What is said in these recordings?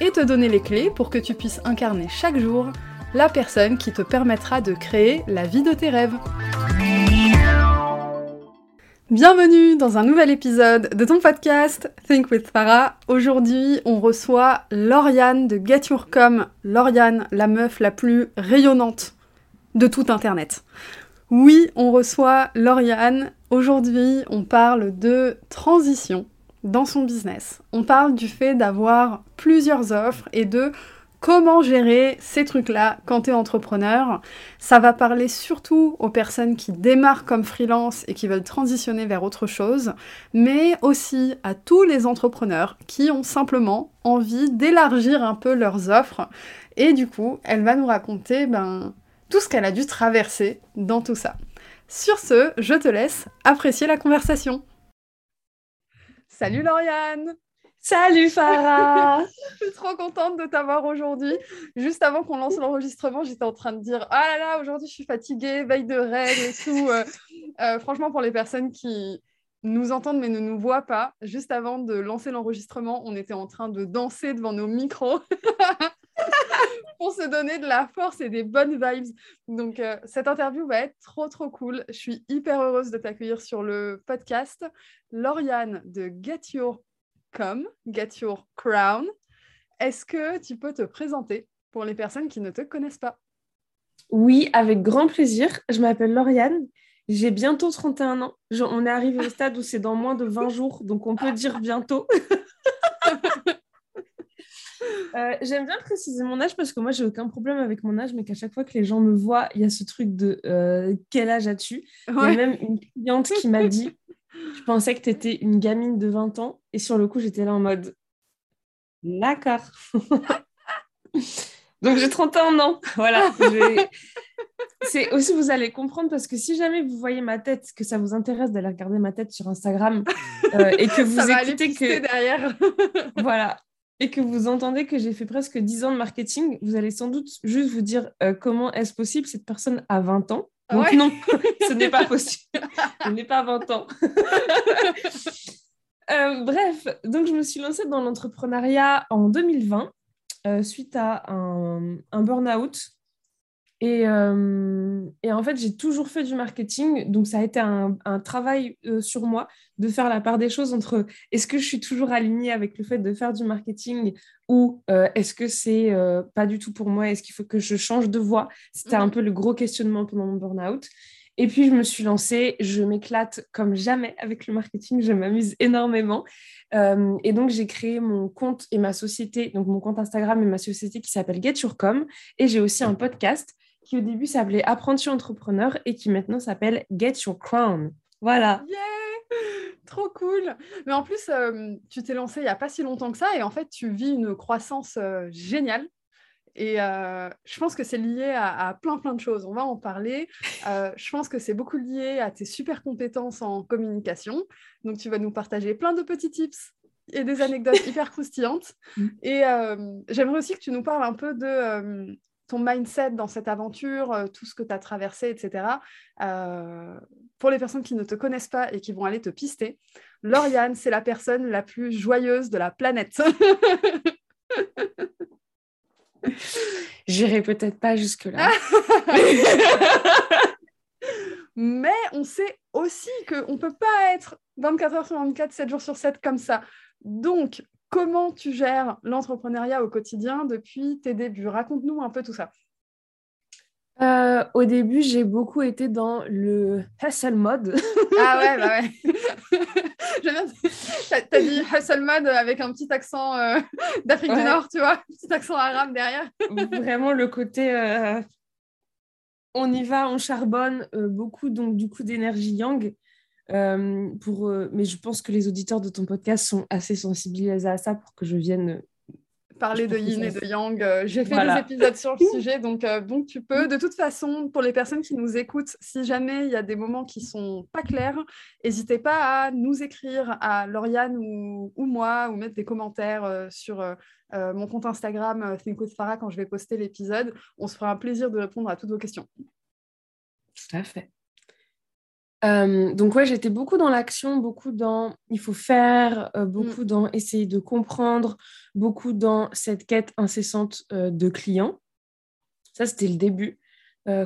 et te donner les clés pour que tu puisses incarner chaque jour la personne qui te permettra de créer la vie de tes rêves. Bienvenue dans un nouvel épisode de ton podcast Think with Farah. Aujourd'hui, on reçoit Lauriane de Get Your Com. Lauriane, la meuf la plus rayonnante de tout Internet. Oui, on reçoit Lauriane. Aujourd'hui, on parle de transition dans son business. On parle du fait d'avoir plusieurs offres et de comment gérer ces trucs-là quand tu es entrepreneur. Ça va parler surtout aux personnes qui démarrent comme freelance et qui veulent transitionner vers autre chose, mais aussi à tous les entrepreneurs qui ont simplement envie d'élargir un peu leurs offres. Et du coup, elle va nous raconter ben, tout ce qu'elle a dû traverser dans tout ça. Sur ce, je te laisse apprécier la conversation. Salut Lauriane Salut Farah Je suis trop contente de t'avoir aujourd'hui. Juste avant qu'on lance l'enregistrement, j'étais en train de dire Ah là là, aujourd'hui je suis fatiguée, veille de règles et tout. Euh, euh, franchement, pour les personnes qui nous entendent mais ne nous voient pas, juste avant de lancer l'enregistrement, on était en train de danser devant nos micros. pour se donner de la force et des bonnes vibes. Donc, euh, cette interview va être trop, trop cool. Je suis hyper heureuse de t'accueillir sur le podcast. Lauriane de Get Your Com, Get Your Crown. Est-ce que tu peux te présenter pour les personnes qui ne te connaissent pas? Oui, avec grand plaisir. Je m'appelle Lauriane. J'ai bientôt 31 ans. on est arrivé au stade où c'est dans moins de 20 jours, donc on peut dire bientôt. Euh, j'aime bien préciser mon âge parce que moi, j'ai aucun problème avec mon âge, mais qu'à chaque fois que les gens me voient, il y a ce truc de euh, quel âge as-tu? Il y a même une cliente qui m'a dit je pensais que tu étais une gamine de 20 ans? Et sur le coup, j'étais là en mode D'accord. Donc j'ai 31 ans. Voilà. C'est aussi, vous allez comprendre, parce que si jamais vous voyez ma tête, que ça vous intéresse d'aller regarder ma tête sur Instagram euh, et que vous ça écoutez que. derrière. voilà. Et que vous entendez que j'ai fait presque 10 ans de marketing, vous allez sans doute juste vous dire euh, comment est-ce possible cette personne a 20 ans? Donc non, ce n'est pas possible. Je n'ai pas 20 ans. Euh, bref, donc je me suis lancée dans l'entrepreneuriat en 2020 euh, suite à un, un burn-out euh, et, en fait, j'ai toujours fait du marketing, donc ça a été un, travail euh, sur moi de faire la part des choses entre est-ce que je suis toujours alignée avec le fait de faire du marketing ou euh, est-ce que c'est pas du tout pour moi, est-ce qu'il faut que je change de voie C'était un mhm. peu le gros questionnement pendant mon burn-out. Et puis, je me suis lancée, je m'éclate comme jamais avec le marketing, je m'amuse énormément. et donc, j'ai créé mon compte et ma société, donc mon compte Instagram et ma société qui s'appelle Get Your Com. Et j'ai aussi un podcast qui au début s'appelait Apprenti entrepreneur et qui maintenant s'appelle Get Your Crown. Voilà. Yeah Trop cool. Mais en plus, euh, tu t'es lancé il n'y a pas si longtemps que ça et en fait, tu vis une croissance euh, géniale. Et euh, je pense que c'est lié à, plein plein de choses. On va en parler. je pense que c'est beaucoup lié à tes super compétences en communication. Donc tu vas nous partager plein de petits tips et des anecdotes hyper croustillantes. Mm. Et j'aimerais aussi que tu nous parles un peu de ton mindset dans cette aventure, euh, tout ce que tu as traversé, etc. Euh, pour les personnes qui ne te connaissent pas et qui vont aller te pister, Lauriane, c'est la personne la plus joyeuse de la planète. J'irai peut-être pas jusque-là. Mais on sait aussi qu'on ne peut pas être 24 heures sur 24, 7 jours sur 7 comme ça. Donc, Comment tu gères l'entrepreneuriat au quotidien depuis tes débuts? Raconte-nous un peu tout ça. Euh, au début, j'ai beaucoup été dans le hustle mode. ah ouais, bah ouais. T'as as dit hustle mode avec un petit accent euh, d'Afrique du Nord, tu vois, un petit accent arabe derrière. Vraiment le côté euh, on y va, on charbonne, beaucoup donc du coup d'énergie yang. Euh, pour, euh, mais je pense que les auditeurs de ton podcast sont assez sensibilisés à ça pour que je vienne parler de yin et de yang. Euh, j'ai fait des épisodes sur le sujet, donc, euh, donc tu peux. De toute façon, pour les personnes qui nous écoutent, si jamais il y a des moments qui sont pas clairs, n'hésitez pas à nous écrire à Lauriane ou, ou moi, ou mettre des commentaires euh, sur mon compte Instagram Think with Farah quand je vais poster l'épisode. On se fera un plaisir de répondre à toutes vos questions. Tout à fait. Euh, donc ouais, j'étais beaucoup dans l'action, beaucoup dans il faut faire, euh, beaucoup mm. dans essayer de comprendre, beaucoup dans cette quête incessante euh, de clients. Ça, c'était le début.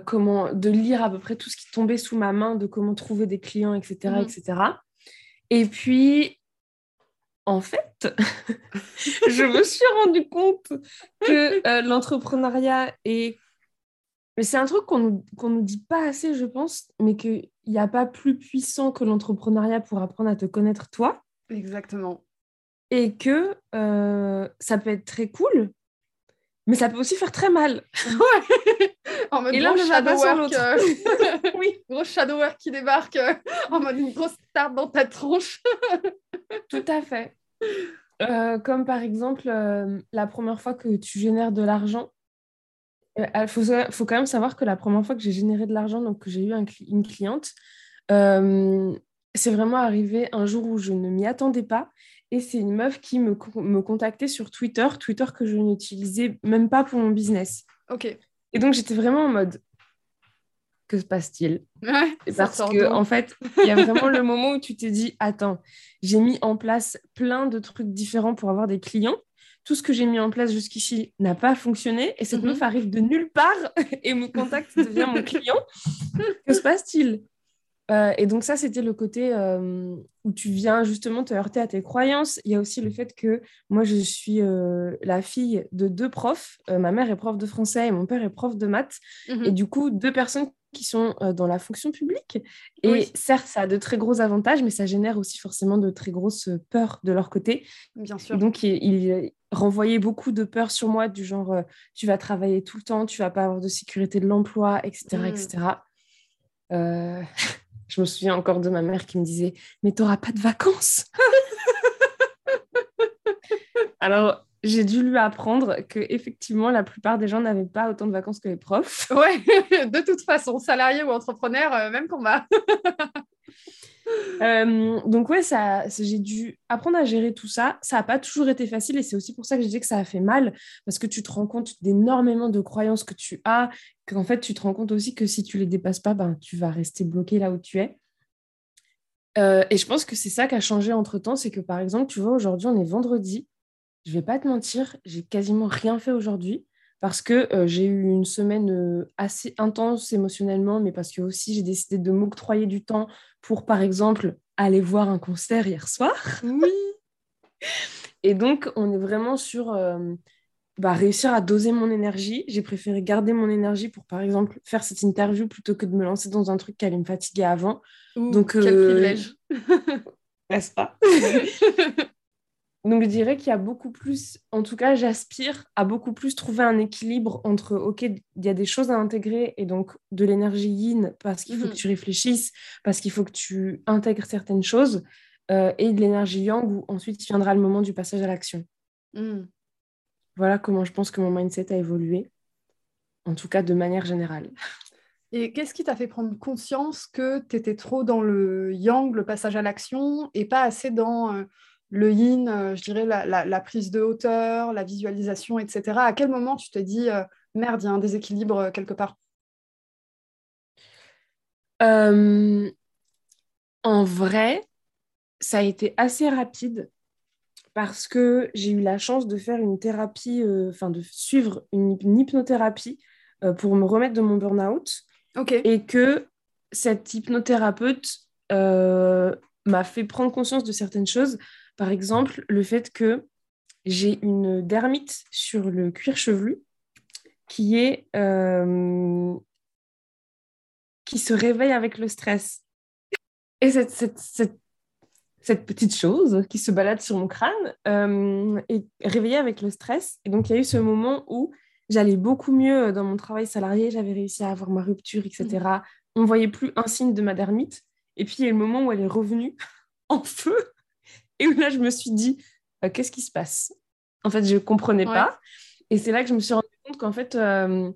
comment de lire à peu près tout ce qui tombait sous ma main, de comment trouver des clients, etc., etc. Mm. Et puis, en fait, je me suis rendu compte que l'entrepreneuriat est mais c'est un truc qu'on nous, nous dit pas assez, je pense, mais qu'il n'y a pas plus puissant que l'entrepreneuriat pour apprendre à te connaître toi. Exactement. Et que euh, ça peut être très cool, mais ça peut aussi faire très mal. Ouais. en mode gros shadow work. Euh, oui, gros shadow work qui débarque euh, en mode une grosse tarte dans ta tronche. Tout à fait. Euh, comme par exemple, la première fois que tu génères de l'argent, il euh, faut, faut, quand même savoir que la première fois que j'ai généré de l'argent, donc que j'ai eu une cliente, euh, c'est vraiment arrivé un jour où je ne m'y attendais pas. Et c'est une meuf qui me, me, contactait sur Twitter, Twitter que je n'utilisais même pas pour mon business. Ok. Et donc j'étais vraiment en mode, que se passe-t-il? Ouais, Parce que en fait, il y a vraiment le moment où tu t'es dit, attends, j'ai mis en place plein de trucs différents pour avoir des clients tout ce que j'ai mis en place jusqu'ici n'a pas fonctionné et cette mhm. meuf arrive de nulle part et me contacte, devient mon client. que se passe-t-il? Euh, Et donc ça, c'était le côté euh, où tu viens justement te heurter à tes croyances. Il y a aussi le fait que moi, je suis euh, la fille de deux profs. ma mère est prof de français et mon père est prof de maths. Et du coup, deux personnes qui sont dans la fonction publique. Et certes, ça a de très gros avantages, mais ça génère aussi forcément de très grosses peurs de leur côté. Bien sûr. donc, il, il, renvoyer beaucoup de peur sur moi, du genre tu vas travailler tout le temps, tu vas pas avoir de sécurité de l'emploi, etc. etc. Je me souviens encore de ma mère qui me disait Mais tu n'auras pas de vacances Alors, j'ai dû lui apprendre que effectivement la plupart des gens n'avaient pas autant de vacances que les profs. Ouais, de toute façon, salarié ou entrepreneur, euh, même combat. Euh, donc ouais, ça, j'ai dû apprendre à gérer tout ça. Ça n'a pas toujours été facile et c'est aussi pour ça que je dis que ça a fait mal parce que tu te rends compte d'énormément de croyances que tu as, qu'en fait tu te rends compte aussi que si tu les dépasses pas, ben, tu vas rester bloqué là où tu es. Euh, et je pense que c'est ça qui a changé entre temps, c'est que par exemple, tu vois, aujourd'hui on est vendredi. Je vais pas te mentir, j'ai quasiment rien fait aujourd'hui parce que euh, j'ai eu une semaine euh, assez intense émotionnellement, mais parce que aussi j'ai décidé de m'octroyer du temps pour, par exemple, aller voir un concert hier soir. Oui. Et donc, on est vraiment sur euh, bah, réussir à doser mon énergie. J'ai préféré garder mon énergie pour, par exemple, faire cette interview plutôt que de me lancer dans un truc qui allait me fatiguer avant. donc, quel privilège. N'est-ce pas? Donc, je dirais qu'il y a beaucoup plus, en tout cas, j'aspire à beaucoup plus trouver un équilibre entre, OK, il y a des choses à intégrer et donc de l'énergie yin parce qu'il faut que mhm. tu réfléchisses, parce qu'il faut que tu intègres certaines choses, euh, et de l'énergie yang où ensuite viendra le moment du passage à l'action. Mhm. Voilà comment je pense que mon mindset a évolué, en tout cas de manière générale. Et qu'est-ce qui t'a fait prendre conscience que tu étais trop dans le yang, le passage à l'action, et pas assez dans... Euh, le yin, euh, je dirais la, prise de hauteur, la visualisation, etc. À quel moment tu te dis, euh, merde, il y a un déséquilibre euh, quelque part? En vrai, ça a été assez rapide parce que j'ai eu la chance de faire une thérapie, enfin de suivre une, hypnothérapie pour me remettre de mon burn-out. Et que cette hypnothérapeute m'a fait prendre conscience de certaines choses par exemple, le fait que j'ai une dermite sur le cuir chevelu qui est euh, qui se réveille avec le stress. Et cette, cette, petite chose qui se balade sur mon crâne euh, est réveillée avec le stress. Et donc, il y a eu ce moment où j'allais beaucoup mieux dans mon travail salarié, j'avais réussi à avoir ma rupture, etc. Mmh. On ne voyait plus un signe de ma dermite. Et puis, il y a eu le moment où elle est revenue en feu et là, je me suis dit, euh, qu'est-ce qui se passe? En fait, je comprenais pas. Et c'est là que je me suis rendu compte qu'en fait, euh,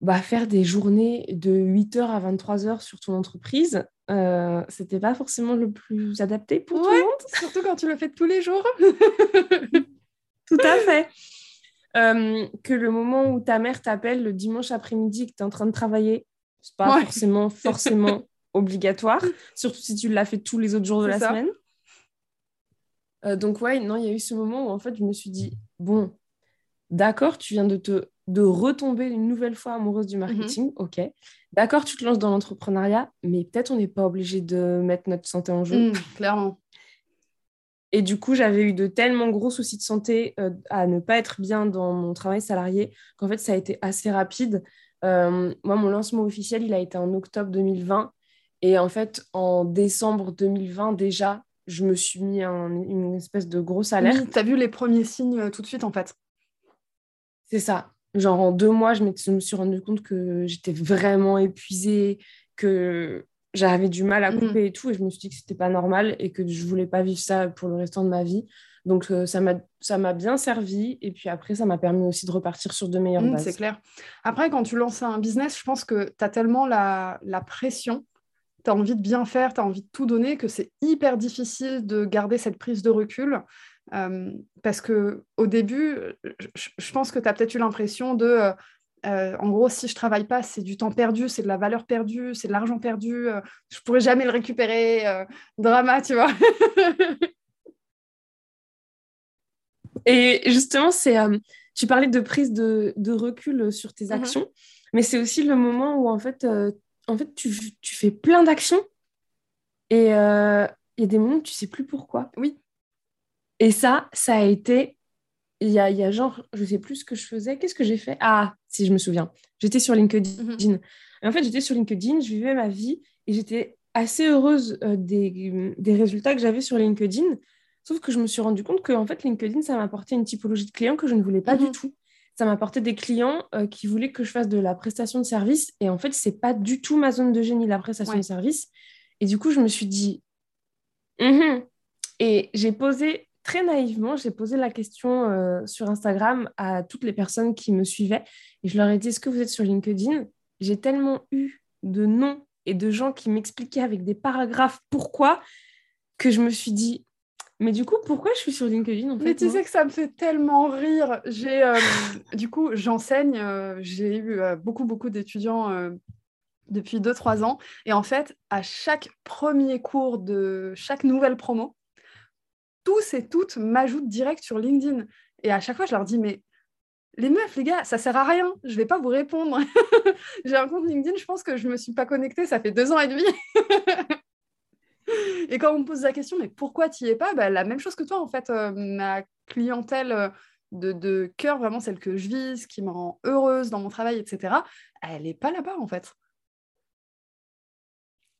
bah, faire des journées de 8h à 23h sur ton entreprise, euh, c'était pas forcément le plus adapté pour tout le monde. Surtout quand tu le fais tous les jours. tout à fait. Euh, que le moment où ta mère t'appelle le dimanche après-midi que tu es en train de travailler, c'est pas forcément, forcément obligatoire, surtout si tu l'as fait tous les autres jours de la semaine. Euh, donc ouais, non, il y a eu ce moment où en fait je me suis dit, bon, d'accord, tu viens de te de retomber une nouvelle fois amoureuse du marketing, mhm. ok. D'accord, tu te lances dans l'entrepreneuriat, mais peut-être on n'est pas obligé de mettre notre santé en jeu. Mm, clairement. Et du coup, j'avais eu de tellement gros soucis de santé euh, à ne pas être bien dans mon travail salarié qu'en fait, ça a été assez rapide. Euh, moi, mon lancement officiel, il a été en octobre 2020. Et en fait, en décembre 2020, déjà, je me suis mis en une espèce de grosse alerte. tu as vu les premiers signes euh, tout de suite, en fait. C'est ça. Genre, en deux mois, je, me suis rendu compte que j'étais vraiment épuisée, que j'avais du mal à mm. couper et tout, et je me suis dit que c'était pas normal et que je voulais pas vivre ça pour le restant de ma vie. Donc euh, ça m'a bien servi et puis après ça m'a permis aussi de repartir sur de meilleures mm, bases. C'est clair. Après quand tu lances un business, je pense que tu as tellement la, la pression, tu as envie de bien faire, tu as envie de tout donner que c'est hyper difficile de garder cette prise de recul. Euh, parce que au début, je, je pense que tu as peut-être eu l'impression de euh, euh, en gros, si je travaille pas, c'est du temps perdu, c'est de la valeur perdue, c'est de l'argent perdu. Je pourrais jamais le récupérer. Drama, tu vois. Et justement, c'est, tu parlais de prise de, recul sur tes mhm. actions, mais c'est aussi le moment où en fait, en fait, tu, tu fais plein d'actions et il y a des moments où tu sais plus pourquoi. Oui. Et ça, ça a été il y a, y a, genre, je sais plus ce que je faisais. Qu'est-ce que j'ai fait? Ah, si je me souviens. J'étais sur LinkedIn. Mhm. en fait, j'étais sur LinkedIn, je vivais ma vie et j'étais assez heureuse euh, des, des, résultats que j'avais sur LinkedIn. Sauf que je me suis rendu compte que en fait, LinkedIn, ça m'apportait une typologie de clients que je ne voulais pas du mhm. tout. Ça m'apportait des clients euh, qui voulaient que je fasse de la prestation de service. Et en fait, c'est pas du tout ma zone de génie, la prestation de service. Et du coup, je me suis dit, mhm. et j'ai posé très naïvement, j'ai posé la question euh, sur Instagram à toutes les personnes qui me suivaient et je leur ai dit Est-ce que vous êtes sur LinkedIn? J'ai tellement eu de noms et de gens qui m'expliquaient avec des paragraphes pourquoi que je me suis dit mais du coup, pourquoi je suis sur LinkedIn en fait Mais tu sais que ça me fait tellement rire. J'ai, euh, du coup, j'enseigne. Euh, j'ai eu beaucoup, beaucoup d'étudiants depuis 2-3 ans. Et en fait, à chaque premier cours de chaque nouvelle promo, tous et toutes m'ajoutent direct sur LinkedIn. Et à chaque fois, je leur dis, mais les meufs, les gars, ça sert à rien, je vais pas vous répondre. J'ai un compte LinkedIn, je pense que je me suis pas connectée, ça fait deux ans et demi. et quand on me pose la question, mais pourquoi tu n'y es pas? Bah, La même chose que toi, en fait, euh, ma clientèle euh, de, de cœur, vraiment celle que je vise, qui me rend heureuse dans mon travail, etc., elle n'est pas là-bas, en fait.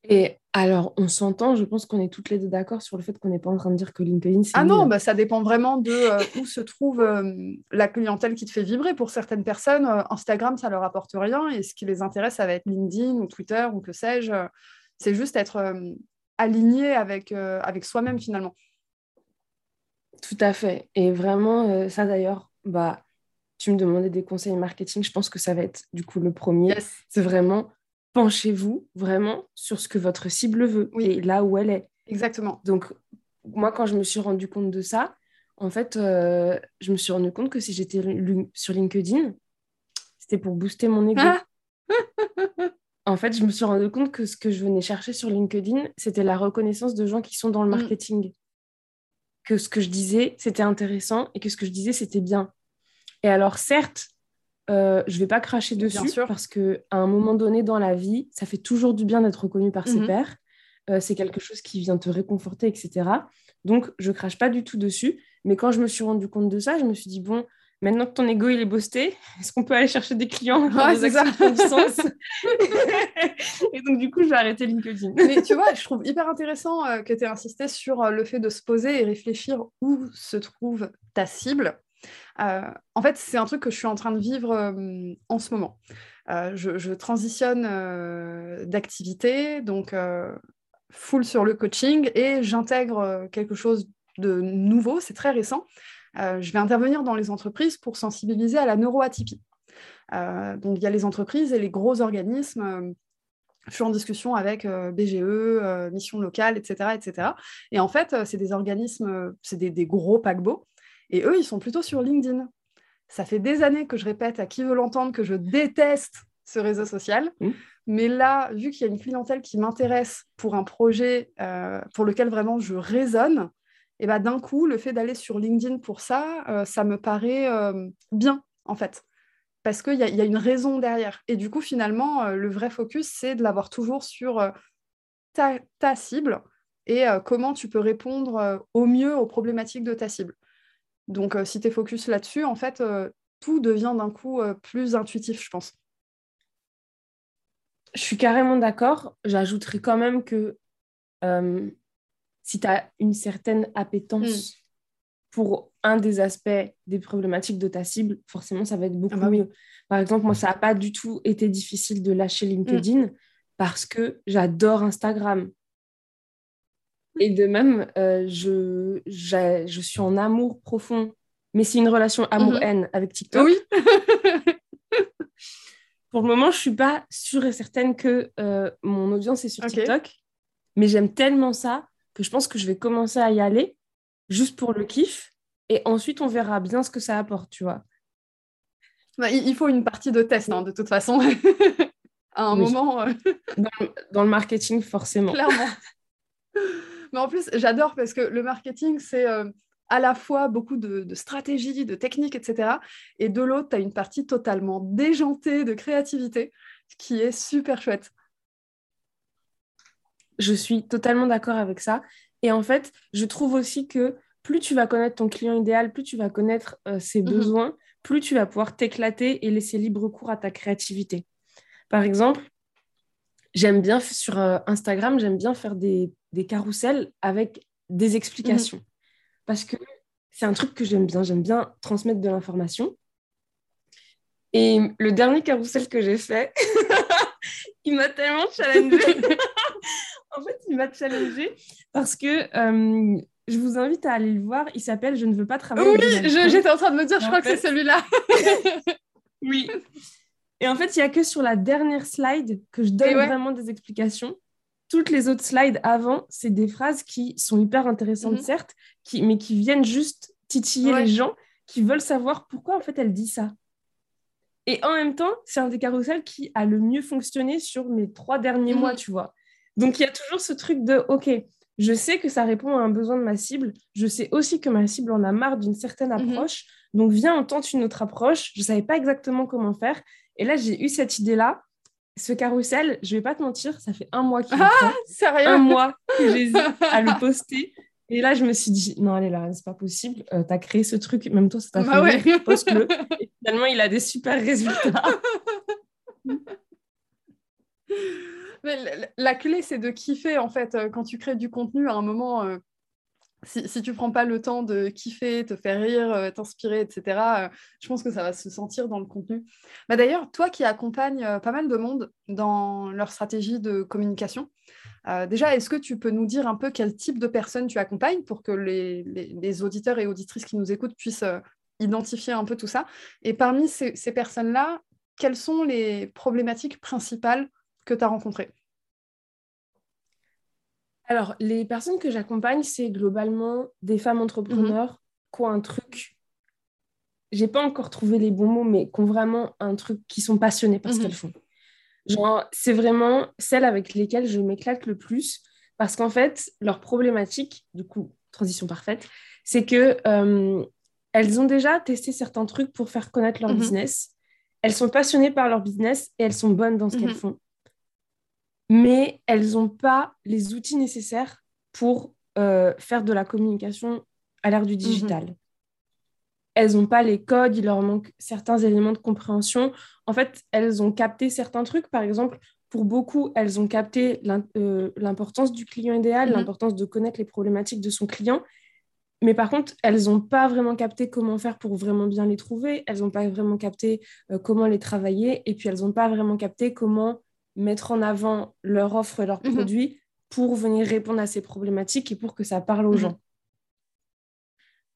Et alors, on s'entend, je pense qu'on est toutes les deux d'accord sur le fait qu'on n'est pas en train de dire que LinkedIn, c'est. Ah non, bah, ça dépend vraiment de euh, où se trouve euh, la clientèle qui te fait vibrer. Pour certaines personnes, euh, Instagram, ça leur apporte rien et ce qui les intéresse, ça va être LinkedIn ou Twitter ou que sais-je. C'est juste être aligné avec, avec soi-même finalement. Tout à fait. Et vraiment, ça d'ailleurs, bah, tu me demandais des conseils marketing, je pense que ça va être du coup le premier. C'est vraiment penchez-vous vraiment sur ce que votre cible veut et là où elle est. Exactement. Donc, moi, quand je me suis rendu compte de ça, en fait, euh, je me suis rendu compte que si j'étais sur LinkedIn, c'était pour booster mon ego. Ah en fait, je me suis rendu compte que ce que je venais chercher sur LinkedIn, c'était la reconnaissance de gens qui sont dans le mm. marketing. Que ce que je disais, c'était intéressant et que ce que je disais, c'était bien. Et alors, certes, euh, je vais pas cracher dessus parce qu'à un moment donné dans la vie, ça fait toujours du bien d'être reconnu par ses mhm. pairs. Euh, c'est quelque chose qui vient te réconforter, etc. Donc, je crache pas du tout dessus. Mais quand je me suis rendu compte de ça, je me suis dit, bon, maintenant que ton ego il est boosté, est-ce qu'on peut aller chercher des clients ouais, des ça. du sens Et donc, du coup, je vais arrêter LinkedIn. Mais tu vois, je trouve hyper intéressant euh, que tu aies insisté sur le fait de se poser et réfléchir où se trouve ta cible. Euh, en fait, c'est un truc que je suis en train de vivre euh, en ce moment. Euh, je, transitionne d'activité, donc full sur le coaching, et j'intègre quelque chose de nouveau, c'est très récent. Je vais intervenir dans les entreprises pour sensibiliser à la neuroatypie. donc, il y a les entreprises et les gros organismes je suis en discussion avec BGE, Mission Locale, etc., etc. Et en fait, c'est des organismes, c'est des, gros paquebots. Et eux, ils sont plutôt sur LinkedIn. Ça fait des années que je répète à qui veut l'entendre que je déteste ce réseau social. Mmh. Mais là, vu qu'il y a une clientèle qui m'intéresse pour un projet pour lequel vraiment je raisonne, et bah, d'un coup, le fait d'aller sur LinkedIn pour ça, ça me paraît bien, en fait parce qu'il y, y, a une raison derrière. Et du coup, finalement, euh, le vrai focus, c'est de l'avoir toujours sur euh, ta, cible et euh, comment tu peux répondre au mieux aux problématiques de ta cible. Donc, si tu es focus là-dessus, en fait, tout devient d'un coup plus intuitif, je pense. Je suis carrément d'accord. J'ajouterais quand même que si tu as une certaine appétence hmm pour un des aspects des problématiques de ta cible, forcément, ça va être beaucoup ah bah mieux. Par exemple, moi, ça n'a pas du tout été difficile de lâcher LinkedIn mm. parce que j'adore Instagram. Et de même, euh, je, je suis en amour profond, mais c'est une relation amour-haine mm-hmm. avec TikTok. Oui. pour le moment, je ne suis pas sûre et certaine que euh, mon audience est sur TikTok, mais j'aime tellement ça que je pense que je vais commencer à y aller juste pour le kiff. Et ensuite, on verra bien ce que ça apporte, tu vois. Bah, il faut une partie de test, hein, de toute façon. à un moment. Euh. Dans, le marketing, forcément. Clairement. Mais en plus, j'adore parce que le marketing, c'est euh, à la fois beaucoup de, de stratégie, de technique, etc. Et de l'autre, tu as une partie totalement déjantée de créativité qui est super chouette. Je suis totalement d'accord avec ça. Et en fait, je trouve aussi que plus tu vas connaître ton client idéal, plus tu vas connaître euh, ses mhm. besoins, plus tu vas pouvoir t'éclater et laisser libre cours à ta créativité. Par exemple, j'aime bien sur euh, Instagram, j'aime bien faire des, des carousels avec des explications. Mhm. Parce que c'est un truc que j'aime bien. J'aime bien transmettre de l'information. Et le dernier carrousel que j'ai fait, il m'a tellement challengé. il m'a challengé parce que euh, je vous invite à aller le voir. Il s'appelle Je ne veux pas travailler. Oui, j'étais en train de me dire, je crois que c'est celui-là. oui. Et en fait, il n'y a que sur la dernière slide que je donne vraiment des explications. Toutes les autres slides avant, c'est des phrases qui sont hyper intéressantes, mhm. certes, qui, mais qui viennent juste titiller les gens qui veulent savoir pourquoi en fait elle dit ça. Et en même temps, c'est un des carousels qui a le mieux fonctionné sur mes trois derniers mhm. mois, tu vois. Donc, il y a toujours ce truc de, OK, je sais que ça répond à un besoin de ma cible. Je sais aussi que ma cible en a marre d'une certaine mhm. approche. Donc, viens, on tente une autre approche. Je ne savais pas exactement comment faire. Et là, j'ai eu cette idée-là. Ce carrousel, je ne vais pas te mentir, ça fait un mois qu'il ah, sérieux? Un mois que j'hésite à le poster. Et là, je me suis dit, non, allez là, c'est pas possible. Euh, tu as créé ce truc, même toi, ça t'a bah fait poste-le. Et finalement, il a des super résultats. la, clé, c'est de kiffer, en fait, euh, quand tu crées du contenu à un moment. Euh, si, si, tu prends pas le temps de kiffer, te faire rire, euh, t'inspirer, etc., je pense que ça va se sentir dans le contenu. Bah, D'ailleurs, toi qui accompagnes pas mal de monde dans leur stratégie de communication, déjà, est-ce que tu peux nous dire un peu quel type de personnes tu accompagnes pour que les, auditeurs et auditrices qui nous écoutent puissent identifier un peu tout ça? Et parmi ces personnes-là, quelles sont les problématiques principales que tu as rencontrées Alors, les personnes que j'accompagne, c'est globalement des femmes entrepreneurs mhm. qui ont un truc. J'ai pas encore trouvé les bons mots, mais qui ont vraiment un truc, qui sont passionnées par ce mhm. qu'elles font. Genre, c'est vraiment celles avec lesquelles je m'éclate le plus parce qu'en fait, leur problématique, du coup, transition parfaite, c'est que euh, elles ont déjà testé certains trucs pour faire connaître leur mhm. business. Elles sont passionnées par leur business et elles sont bonnes dans ce qu'elles font mais elles n'ont pas les outils nécessaires pour euh, faire de la communication à l'ère du digital. Mhm. Elles n'ont pas les codes, il leur manque certains éléments de compréhension. En fait, elles ont capté certains trucs. Par exemple, pour beaucoup, elles ont capté euh, l'importance du client idéal, mhm. l'importance de connaître les problématiques de son client. Mais par contre, elles n'ont pas vraiment capté comment faire pour vraiment bien les trouver. Elles n'ont pas vraiment capté euh, comment les travailler. Et puis, elles n'ont pas vraiment capté comment mettre en avant leur offre et leurs mhm. produits pour venir répondre à ces problématiques et pour que ça parle aux mhm. gens.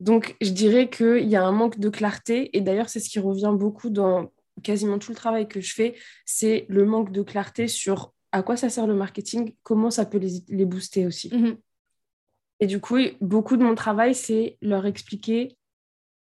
Donc, je dirais qu'il y a un manque de clarté. Et d'ailleurs, c'est ce qui revient beaucoup dans quasiment tout le travail que je fais. C'est le manque de clarté sur à quoi ça sert le marketing, comment ça peut les, booster aussi. Mhm. Et du coup, beaucoup de mon travail, c'est leur expliquer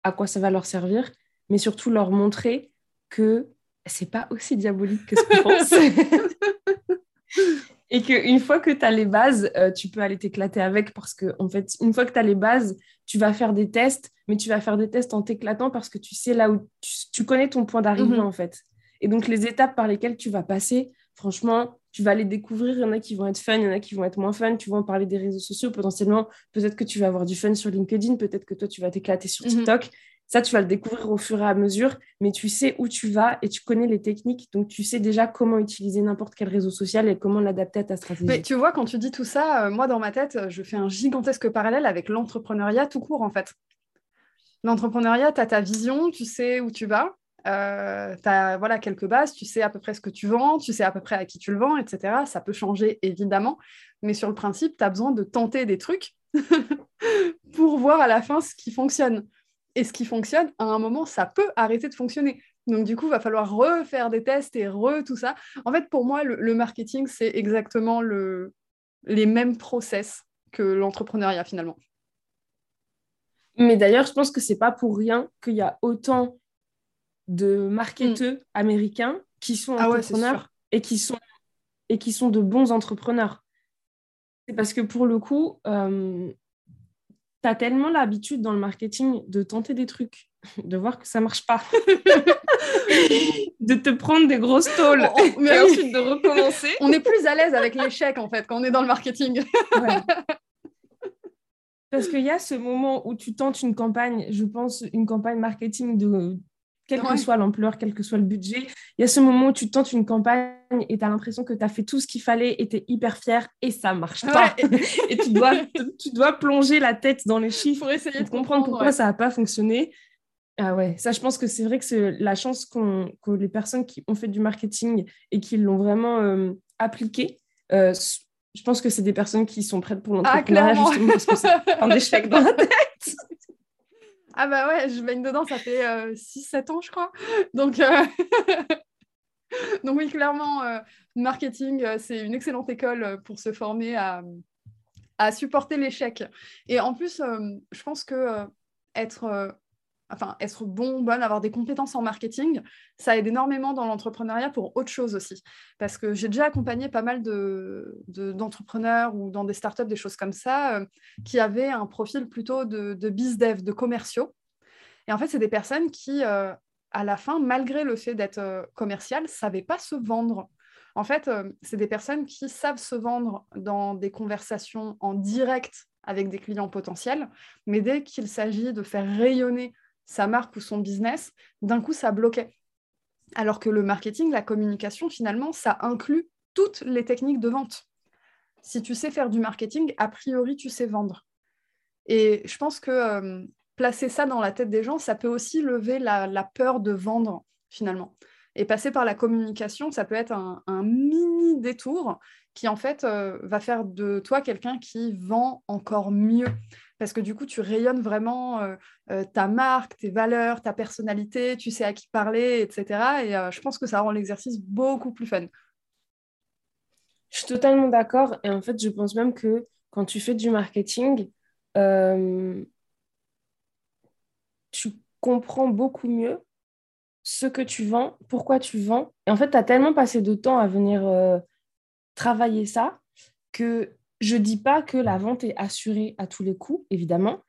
à quoi ça va leur servir, mais surtout leur montrer que c'est pas aussi diabolique que ce qu'on pense. et qu'une fois que tu as les bases, euh, tu peux aller t'éclater avec parce que, en fait, une fois que tu as les bases, tu vas faire des tests, mais tu vas faire des tests en t'éclatant parce que tu sais là où tu, connais ton point d'arrivée, mhm. en fait. Et donc, les étapes par lesquelles tu vas passer, franchement, tu vas les découvrir. Il y en a qui vont être fun, il y en a qui vont être moins fun. Tu vas en parler des réseaux sociaux. Potentiellement, peut-être que tu vas avoir du fun sur LinkedIn. Peut-être que toi, tu vas t'éclater sur mhm. TikTok. Ça, tu vas le découvrir au fur et à mesure. Mais tu sais où tu vas et tu connais les techniques. Donc, tu sais déjà comment utiliser n'importe quel réseau social et comment l'adapter à ta stratégie. Mais tu vois, quand tu dis tout ça, euh, moi, dans ma tête, je fais un gigantesque parallèle avec l'entrepreneuriat tout court, en fait. L'entrepreneuriat, tu as ta vision, tu sais où tu vas. Euh, tu as voilà, quelques bases, tu sais à peu près ce que tu vends, tu sais à peu près à qui tu le vends, etc. Ça peut changer évidemment, mais sur le principe, tu as besoin de tenter des trucs pour voir à la fin ce qui fonctionne. Et ce qui fonctionne, à un moment, ça peut arrêter de fonctionner. Donc du coup, il va falloir refaire des tests et re tout ça. En fait, pour moi, le, marketing, c'est exactement le, les mêmes process que l'entrepreneuriat finalement. Mais d'ailleurs, je pense que c'est pas pour rien qu'il y a autant de marketeurs mm. américains qui sont ah entrepreneurs et, qui sont, et qui sont de bons entrepreneurs. C'est parce que pour le coup, euh, tu as tellement l'habitude dans le marketing de tenter des trucs, de voir que ça marche pas, de te prendre des grosses tôles mais ensuite de recommencer. On est plus à l'aise avec l'échec en fait quand on est dans le marketing. Parce qu'il y a ce moment où tu tentes une campagne, je pense, une campagne marketing de quelle que soit l'ampleur, quel que soit le budget. Il y a ce moment où tu tentes une campagne et tu as l'impression que tu as fait tout ce qu'il fallait et tu es hyper fier et ça marche pas. et tu dois, tu dois plonger la tête dans les chiffres pour essayer de comprendre, pourquoi ça n'a pas fonctionné. Ah ouais, ça, je pense que c'est vrai que c'est la chance qu'on, que les personnes qui ont fait du marketing et qui l'ont vraiment euh, appliqué, euh, je pense que c'est des personnes qui sont prêtes pour ah, l'entrepreneuriat justement parce que c'est un échec dans la tête. Ah bah ouais, je baigne dedans, ça fait 6-7 euh, ans, je crois. Donc, euh, Donc oui, clairement, euh, marketing, c'est une excellente école pour se former à, à supporter l'échec. Et en plus, je pense que être enfin, être bon, bonne, avoir des compétences en marketing, ça aide énormément dans l'entrepreneuriat pour autre chose aussi. Parce que j'ai déjà accompagné pas mal d'entrepreneurs de, ou dans des startups, des choses comme ça, euh, qui avaient un profil plutôt de, de dev, de commerciaux. Et en fait, c'est des personnes qui, euh, à la fin, malgré le fait d'être euh, commercial, ne savaient pas se vendre. En fait, c'est des personnes qui savent se vendre dans des conversations en direct avec des clients potentiels, mais dès qu'il s'agit de faire rayonner sa marque ou son business, d'un coup, ça bloquait. Alors que le marketing, la communication, finalement, ça inclut toutes les techniques de vente. Si tu sais faire du marketing, a priori, tu sais vendre. Et je pense que euh, placer ça dans la tête des gens, ça peut aussi lever la, peur de vendre, finalement. Et passer par la communication, ça peut être un, mini détour qui, en fait, euh, va faire de toi quelqu'un qui vend encore mieux parce que du coup, tu rayonnes vraiment euh, euh, ta marque, tes valeurs, ta personnalité, tu sais à qui parler, etc. Et euh, je pense que ça rend l'exercice beaucoup plus fun. Je suis totalement d'accord. Et en fait, je pense même que quand tu fais du marketing, tu comprends beaucoup mieux ce que tu vends, pourquoi tu vends. Et en fait, tu as tellement passé de temps à venir travailler ça que je ne dis pas que la vente est assurée à tous les coups, évidemment,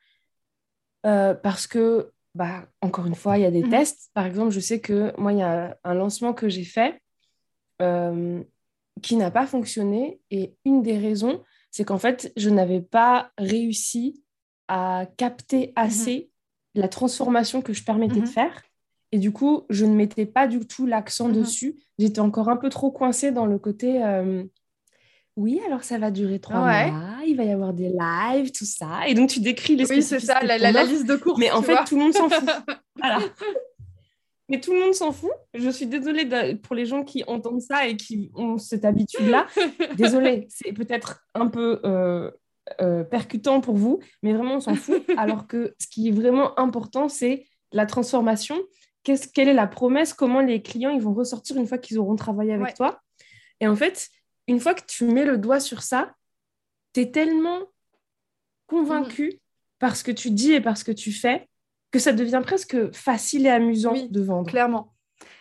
euh, parce que, bah, encore une fois, il y a des mhm. tests. Par exemple, je sais que moi, il y a un lancement que j'ai fait euh, qui n'a pas fonctionné. Et une des raisons, c'est qu'en fait, je n'avais pas réussi à capter mhm. assez la transformation que je permettais de mhm. faire. Et du coup, je ne mettais pas du tout l'accent dessus. J'étais encore un peu trop coincée dans le côté euh, oui, alors ça va durer trois mois, il va y avoir des lives, tout ça. Et donc tu décris les Oui, c'est ça, la, liste de cours. Mais en fait, tout le monde s'en fout. voilà. Mais tout le monde s'en fout. Je suis désolée pour les gens qui entendent ça et qui ont cette habitude-là. désolée, c'est peut-être un peu euh, percutant pour vous, mais vraiment on s'en fout. alors que ce qui est vraiment important, c'est la transformation. quelle est la promesse? Comment les clients ils vont ressortir une fois qu'ils auront travaillé avec toi? Et en fait, une fois que tu mets le doigt sur ça, tu es tellement convaincu par ce que tu dis et par ce que tu fais que ça devient presque facile et amusant de vendre. Clairement.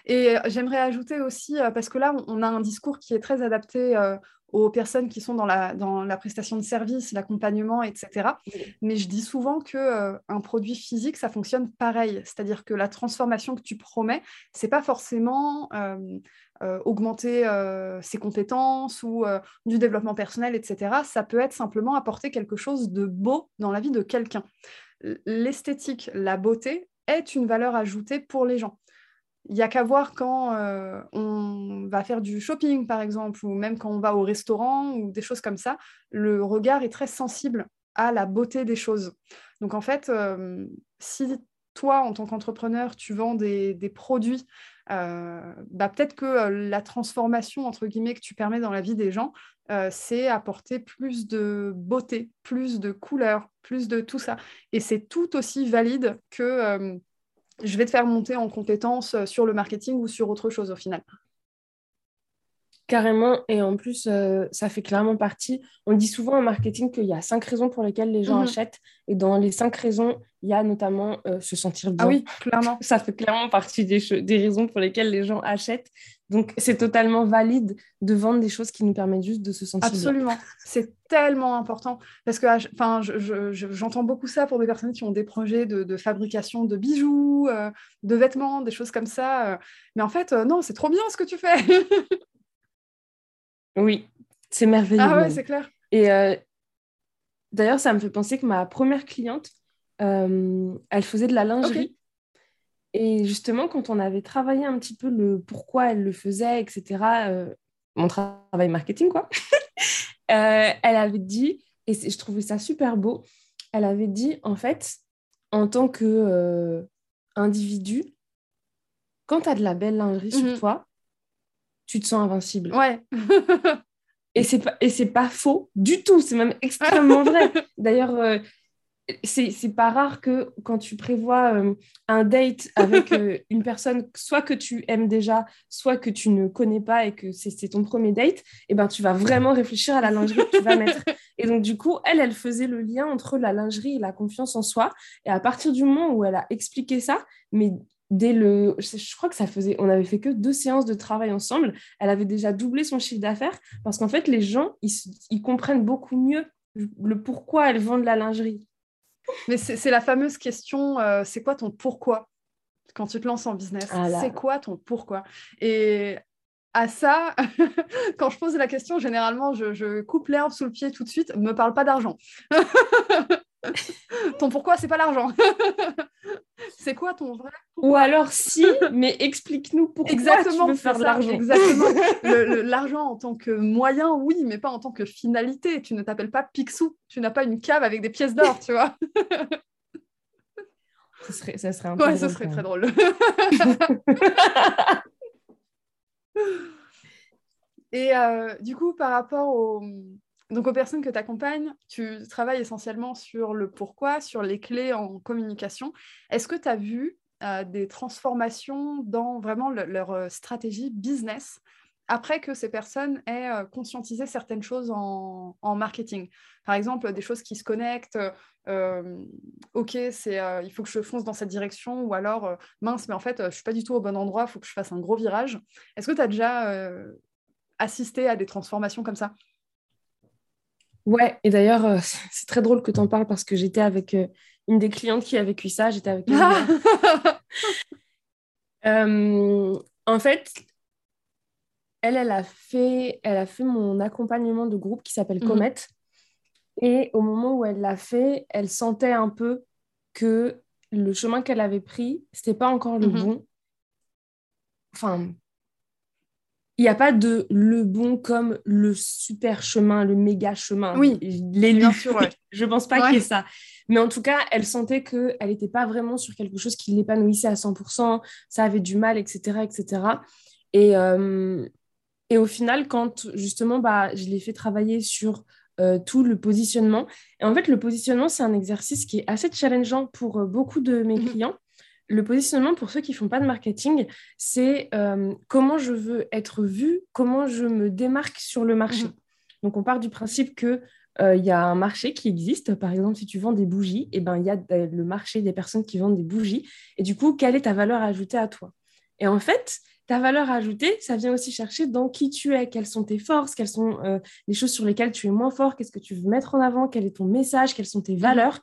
Et euh, j'aimerais ajouter aussi, euh, parce que là, on a un discours qui est très adapté euh, aux personnes qui sont dans la, dans la prestation de service, l'accompagnement, etc. Mais je dis souvent que un produit physique, ça fonctionne pareil. C'est-à-dire que la transformation que tu promets, c'est pas forcément augmenter ses compétences ou du développement personnel, etc. Ça peut être simplement apporter quelque chose de beau dans la vie de quelqu'un. L'esthétique, la beauté est une valeur ajoutée pour les gens. Il n'y a qu'à voir quand euh, on va faire du shopping, par exemple, ou même quand on va au restaurant ou des choses comme ça, le regard est très sensible à la beauté des choses. Donc en fait, euh, si toi, en tant qu'entrepreneur, tu vends des, produits, euh, bah, peut-être que la transformation, entre guillemets, que tu permets dans la vie des gens, c'est apporter plus de beauté, plus de couleurs, plus de tout ça. Et c'est tout aussi valide que je vais te faire monter en compétences euh, sur le marketing ou sur autre chose au final. Carrément, et en plus, euh, ça fait clairement partie. On dit souvent en marketing qu'il y a cinq raisons pour lesquelles les gens mhm. achètent, et dans les cinq raisons, il y a notamment euh, se sentir bien. Ah oui, clairement. Ça fait clairement partie des, des raisons pour lesquelles les gens achètent. Donc, c'est totalement valide de vendre des choses qui nous permettent juste de se sentir Absolument. C'est tellement important. Parce que enfin, j'entends beaucoup ça pour des personnes qui ont des projets de, fabrication de bijoux, euh, de vêtements, des choses comme ça. Mais en fait, non, c'est trop bien ce que tu fais. oui, c'est merveilleux. Ah ouais, c'est clair. Et d'ailleurs, ça me fait penser que ma première cliente, elle faisait de la lingerie. Et justement, quand on avait travaillé un petit peu le pourquoi elle le faisait, etc., euh, mon travail marketing, quoi, euh, elle avait dit, et je trouvais ça super beau, elle avait dit, en fait, en tant qu'individu, euh, quand tu as de la belle lingerie sur mhm. toi, tu te sens invincible. Ouais. et c'est pas, et c'est pas faux du tout, c'est même extrêmement vrai. D'ailleurs, c'est pas rare que quand tu prévois euh, un date avec euh, une personne, soit que tu aimes déjà, soit que tu ne connais pas et que c'est ton premier date, et eh ben, tu vas vraiment réfléchir à la lingerie que tu vas mettre. Et donc, du coup, elle, elle faisait le lien entre la lingerie et la confiance en soi. Et à partir du moment où elle a expliqué ça, mais dès le. Je crois que ça faisait. On avait fait que deux séances de travail ensemble. Elle avait déjà doublé son chiffre d'affaires parce qu'en fait, les gens, ils, ils comprennent beaucoup mieux le pourquoi elles vendent la lingerie. Mais c'est la fameuse question, euh, c'est quoi ton pourquoi quand tu te lances en business? Ah C'est quoi ton pourquoi? Et à ça, quand je pose la question, généralement, je, coupe l'herbe sous le pied tout de suite. Ne me parle pas d'argent. ton pourquoi, c'est pas l'argent. c'est quoi ton vrai Ou alors si, mais explique-nous pourquoi Exactement, tu veux faire de l'argent. Exactement. L'argent en tant que moyen, oui, mais pas en tant que finalité. Tu ne t'appelles pas Picsou. Tu n'as pas une cave avec des pièces d'or, tu vois. ça serait, ça serait un peu Ouais, ça serait très drôle. Et euh, du coup, par rapport aux, donc aux personnes que tu accompagnes, tu travailles essentiellement sur le pourquoi, sur les clés en communication. Est-ce que tu as vu euh, des transformations dans vraiment leur euh, stratégie business après que ces personnes aient conscientisé certaines choses en, marketing? Par exemple, des choses qui se connectent, ok, c'est, il faut que je fonce dans cette direction, ou alors, mince, mais en fait, je ne suis pas du tout au bon endroit, il faut que je fasse un gros virage. Est-ce que tu as déjà assister à des transformations comme ça? Ouais, et d'ailleurs, euh, c'est très drôle que tu en parles parce que j'étais avec euh, une des clientes qui a vécu ça. J'étais avec euh, en fait, elle, elle a, fait, elle a fait mon accompagnement de groupe qui s'appelle mhm. Comet. Et au moment où elle l'a fait, elle sentait un peu que le chemin qu'elle avait pris, c'était pas encore le mhm. bon. Enfin, il n'y a pas de le bon comme le super chemin, le méga chemin. Oui, l'élu. Bien sûr, je pense pas qu'il y ait ça. Mais en tout cas, elle sentait qu'elle n'était pas vraiment sur quelque chose qui l'épanouissait à 100%, ça avait du mal, etc. etc. Et, euh, et au final, quand justement, bah, je l'ai fait travailler sur tout le positionnement. Et en fait, le positionnement, c'est un exercice qui est assez challengeant pour beaucoup de mes mhm. clients. Le positionnement, pour ceux qui ne font pas de marketing, c'est comment je veux être vu, comment je me démarque sur le marché. Mhm. Donc, on part du principe que il y a un marché qui existe. Par exemple, si tu vends des bougies, eh ben, il y a le marché des personnes qui vendent des bougies. Et du coup, quelle est ta valeur ajoutée à toi? Et en fait, ta valeur ajoutée, ça vient aussi chercher dans qui tu es, quelles sont tes forces, quelles sont euh, les choses sur lesquelles tu es moins fort, qu'est-ce que tu veux mettre en avant, quel est ton message, quelles sont tes mhm. valeurs?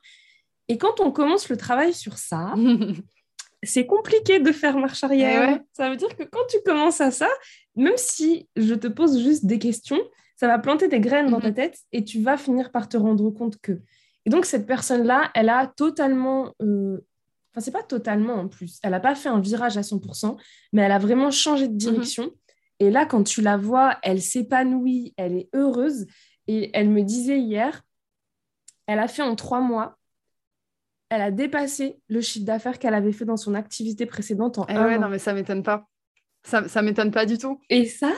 Et quand on commence le travail sur ça, c'est compliqué de faire marche arrière. Eh ça veut dire que quand tu commences à ça, même si je te pose juste des questions, ça va planter des graines dans ta mhm. tête et tu vas finir par te rendre compte que. Et donc, cette personne-là, elle a totalement euh, Enfin, c'est pas totalement en plus. Elle n'a pas fait un virage à 100%, mais elle a vraiment changé de mhm. direction. Et là, quand tu la vois, elle s'épanouit, elle est heureuse. Et elle me disait hier, elle a fait en trois mois, elle a dépassé le chiffre d'affaires qu'elle avait fait dans son activité précédente en eh ouais, non, mais ça m'étonne pas. Ça, ça m'étonne pas du tout. Et ça,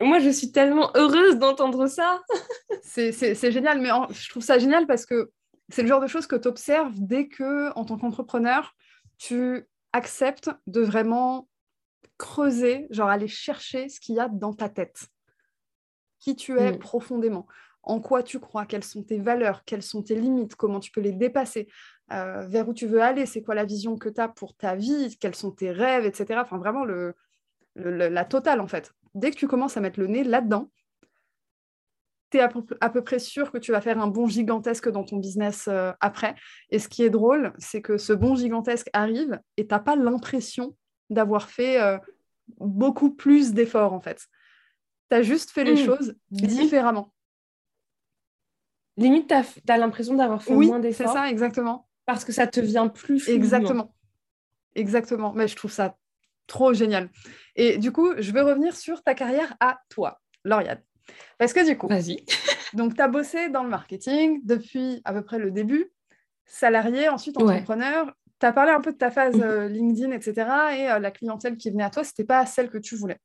moi, je suis tellement heureuse d'entendre ça. c'est génial, mais je trouve ça génial parce que c'est le genre de choses que tu observes dès que, en tant qu'entrepreneur, tu acceptes de vraiment creuser, genre aller chercher ce qu'il y a dans ta tête, qui tu es mm. profondément, en quoi tu crois, quelles sont tes valeurs, quelles sont tes limites, comment tu peux les dépasser, euh, vers où tu veux aller, c'est quoi la vision que tu as pour ta vie, quels sont tes rêves, etc. Enfin, vraiment le, la totale, en fait. Dès que tu commences à mettre le nez là-dedans, tu es à peu, près sûr que tu vas faire un bon gigantesque dans ton business euh, après. Et ce qui est drôle, c'est que ce bon gigantesque arrive et tu n'as pas l'impression d'avoir fait euh, beaucoup plus d'efforts, en fait. Tu as juste fait les mmh. choses différemment. Limite, tu as, l'impression d'avoir fait moins d'efforts. c'est ça, exactement. Parce que ça te vient plus Exactement. Exactement. Mais je trouve ça trop génial. Et du coup, je veux revenir sur ta carrière à toi, Lauriane. Parce que du coup, vas-y. donc, tu as bossé dans le marketing depuis à peu près le début, salarié, ensuite entrepreneur. Tu as parlé un peu de ta phase euh, LinkedIn, etc. Et euh, la clientèle qui venait à toi, ce n'était pas celle que tu voulais.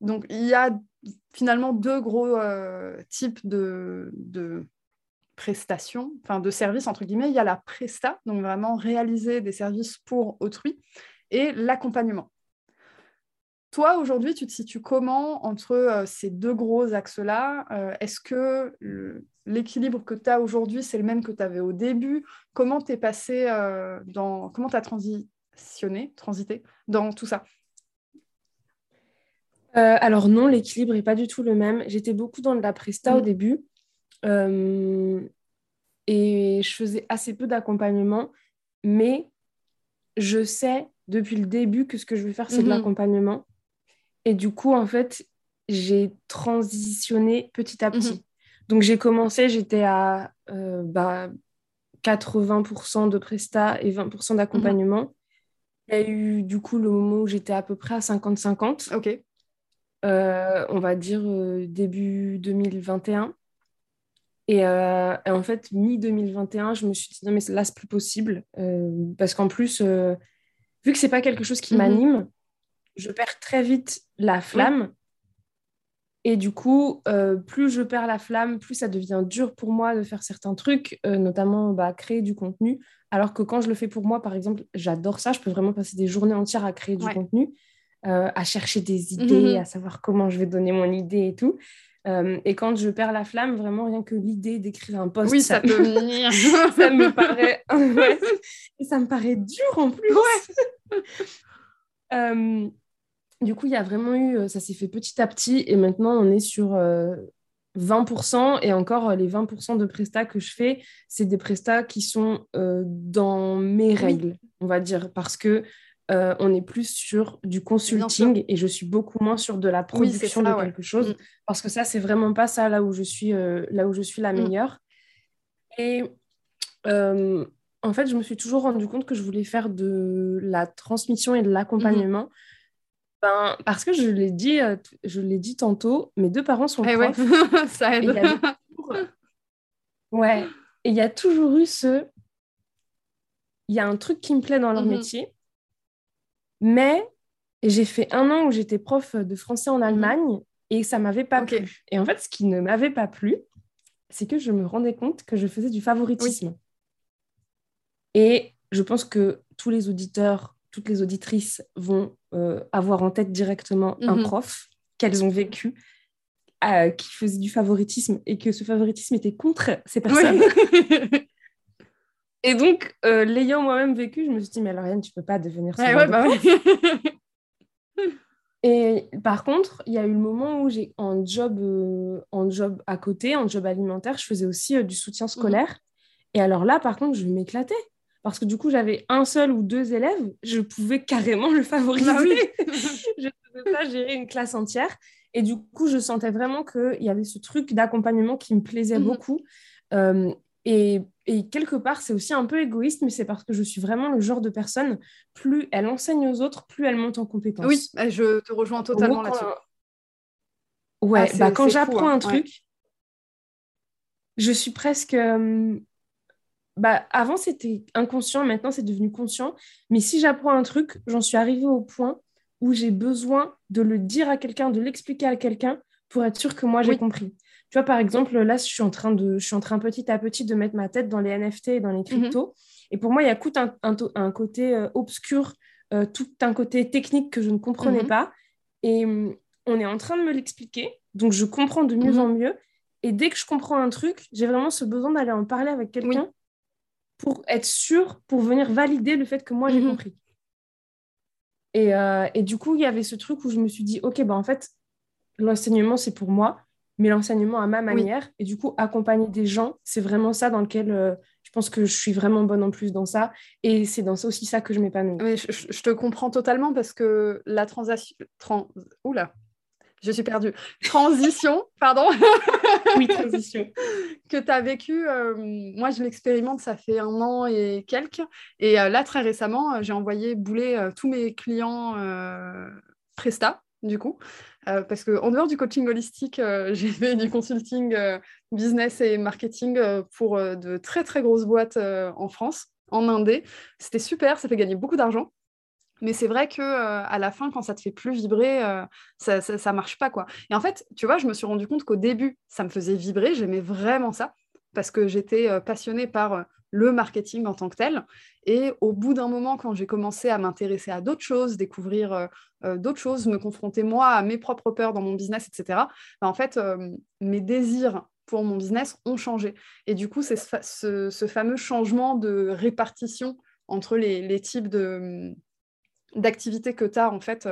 Donc, il y a finalement deux gros euh, types de, de prestations, enfin de services, entre guillemets. Il y a la presta, donc vraiment réaliser des services pour autrui, et l'accompagnement. Toi, aujourd'hui, tu te situes comment entre euh, ces deux gros axes-là? Euh, Est-ce que l'équilibre que tu as aujourd'hui, c'est le même que tu avais au début? Comment tu es passé euh, dans. Comment tu as transitionné, transité dans tout ça? Alors, non, l'équilibre n'est pas du tout le même. J'étais beaucoup dans de la presta au mmh. début et je faisais assez peu d'accompagnement, mais je sais depuis le début que ce que je veux faire, c'est de mmh l'accompagnement. Et du coup, en fait, j'ai transitionné petit à petit. Mhm. Donc, j'ai commencé, j'étais à euh, bah, 80% de presta et 20% d'accompagnement. Mhm. Il y a eu du coup le moment où j'étais à peu près à 50-50. Ok. Euh, on va dire euh, début 2021. Et, en fait, mi-2021, je me suis dit non, mais là, c'est plus possible. parce qu'en plus, vu que c'est pas quelque chose qui mhm. m'anime, je perds très vite la flamme. Et du coup, euh, plus je perds la flamme, plus ça devient dur pour moi de faire certains trucs, euh, notamment bah, créer du contenu. Alors que quand je le fais pour moi, par exemple, j'adore ça. Je peux vraiment passer des journées entières à créer du contenu, euh, à chercher des idées, mhm. à savoir comment je vais donner mon idée et tout. Et quand je perds la flamme, vraiment rien que l'idée d'écrire un post, oui, ça, peut venir. ça me paraît, et ça me paraît dur en plus. Ouais. Du coup, il y a vraiment eu, euh, ça s'est fait petit à petit et maintenant on est sur 20% euh, et encore euh, les 20% de prestats que je fais, c'est des prestats qui sont dans mes règles, on va dire, parce que on est plus sur du consulting et je suis beaucoup moins sur de la production de quelque chose mm. parce que ça c'est vraiment pas ça là où je suis là où je suis la mm. meilleure. Et en fait, je me suis toujours rendu compte que je voulais faire de la transmission et de l'accompagnement. Mm-hmm. Ben, parce que je l'ai dit, euh, je l'ai dit tantôt, mes deux parents sont eh profs. Ouais. ça aide. Ouais. Et il y a toujours eu ce. Il y a un truc qui me plaît dans leur mhm. métier, mais j'ai fait un an où j'étais prof de français en mhm. Allemagne et ça m'avait pas plu. Et en fait, ce qui ne m'avait pas plu, c'est que je me rendais compte que je faisais du favoritisme. Et je pense que tous les auditeurs, toutes les auditrices vont euh, avoir en tête directement un Mhm. prof qu'elles ont vécu, euh, qui faisait du favoritisme et que ce favoritisme était contre ces personnes. Et donc, euh, l'ayant moi-même vécu, je me suis dit, mais Lauriane, tu peux pas devenir Ouais, ouais, bah ouais. Et par contre, il y a eu le moment où j'ai en job, euh, en job à côté, en job alimentaire, je faisais aussi euh, du soutien scolaire. Et alors là, par contre, je m'éclatais. Parce que du coup, j'avais un seul ou deux élèves, je pouvais carrément le favoriser. Bah oui. je ne pouvais pas gérer une classe entière. Et du coup, je sentais vraiment qu'il y avait ce truc d'accompagnement qui me plaisait Mhm. beaucoup. Euh, et, et quelque part, c'est aussi un peu égoïste, mais c'est parce que je suis vraiment le genre de personne, plus elle enseigne aux autres, plus elle monte en compétence. Oui, bah, je te rejoins En totalement là-dessus. Ouais, Ah, bah, quand j'apprends hein, un truc, je suis presque. euh, Bah, avant, c'était inconscient, maintenant, c'est devenu conscient. Mais si j'apprends un truc, j'en suis arrivée au point où j'ai besoin de le dire à quelqu'un, de l'expliquer à quelqu'un pour être sûr que moi, j'ai Oui. compris. Tu vois, par exemple, là, je suis en train de, je suis en train petit à petit de mettre ma tête dans les NFT et dans les cryptos. Et pour moi, il y a tout un, un, côté euh, obscur, euh, tout un côté technique que je ne comprenais Mhm. pas. Et hum, on est en train de me l'expliquer. Donc, je comprends de mieux Mhm. en mieux. Et dès que je comprends un truc, j'ai vraiment ce besoin d'aller en parler avec quelqu'un pour être sûr, pour venir valider le fait que moi, j'ai Mhm. compris. Et, euh, et du coup, il y avait ce truc où je me suis dit, OK, bah, en fait, l'enseignement, c'est pour moi, mais l'enseignement à ma manière. Et du coup, accompagner des gens, c'est vraiment ça dans lequel euh, je pense que je suis vraiment bonne en plus dans ça. Et c'est dans ça aussi ça que je m'épanouis. Mais je, te comprends totalement parce que la transaction... Tran... Oula, je suis perdue. Transition, pardon, Oui, transition. que tu as vécu, euh, moi je l'expérimente, ça fait un an et quelques. Et euh, là, très récemment, j'ai envoyé bouler tous mes clients Presta, du coup. Euh, parce qu'en dehors du coaching holistique, euh, j'ai fait du consulting euh, business et marketing pour de très très grosses boîtes en France, en Indé. C'était super, ça fait gagner beaucoup d'argent. Mais c'est vrai que à la fin, quand ça te fait plus vibrer, ça, ça, ça marche pas quoi. Et en fait, tu vois, je me suis rendu compte qu'au début, ça me faisait vibrer, j'aimais vraiment ça parce que j'étais passionnée par le marketing en tant que tel. Et au bout d'un moment, quand j'ai commencé à m'intéresser à d'autres choses, découvrir euh, euh, d'autres choses, me confronter moi à mes propres peurs dans mon business, etc., bah, en fait, euh, mes désirs pour mon business ont changé. Et du coup, c'est ce, fa- ce- ce fameux changement de répartition entre les, types d'activités que tu as en fait.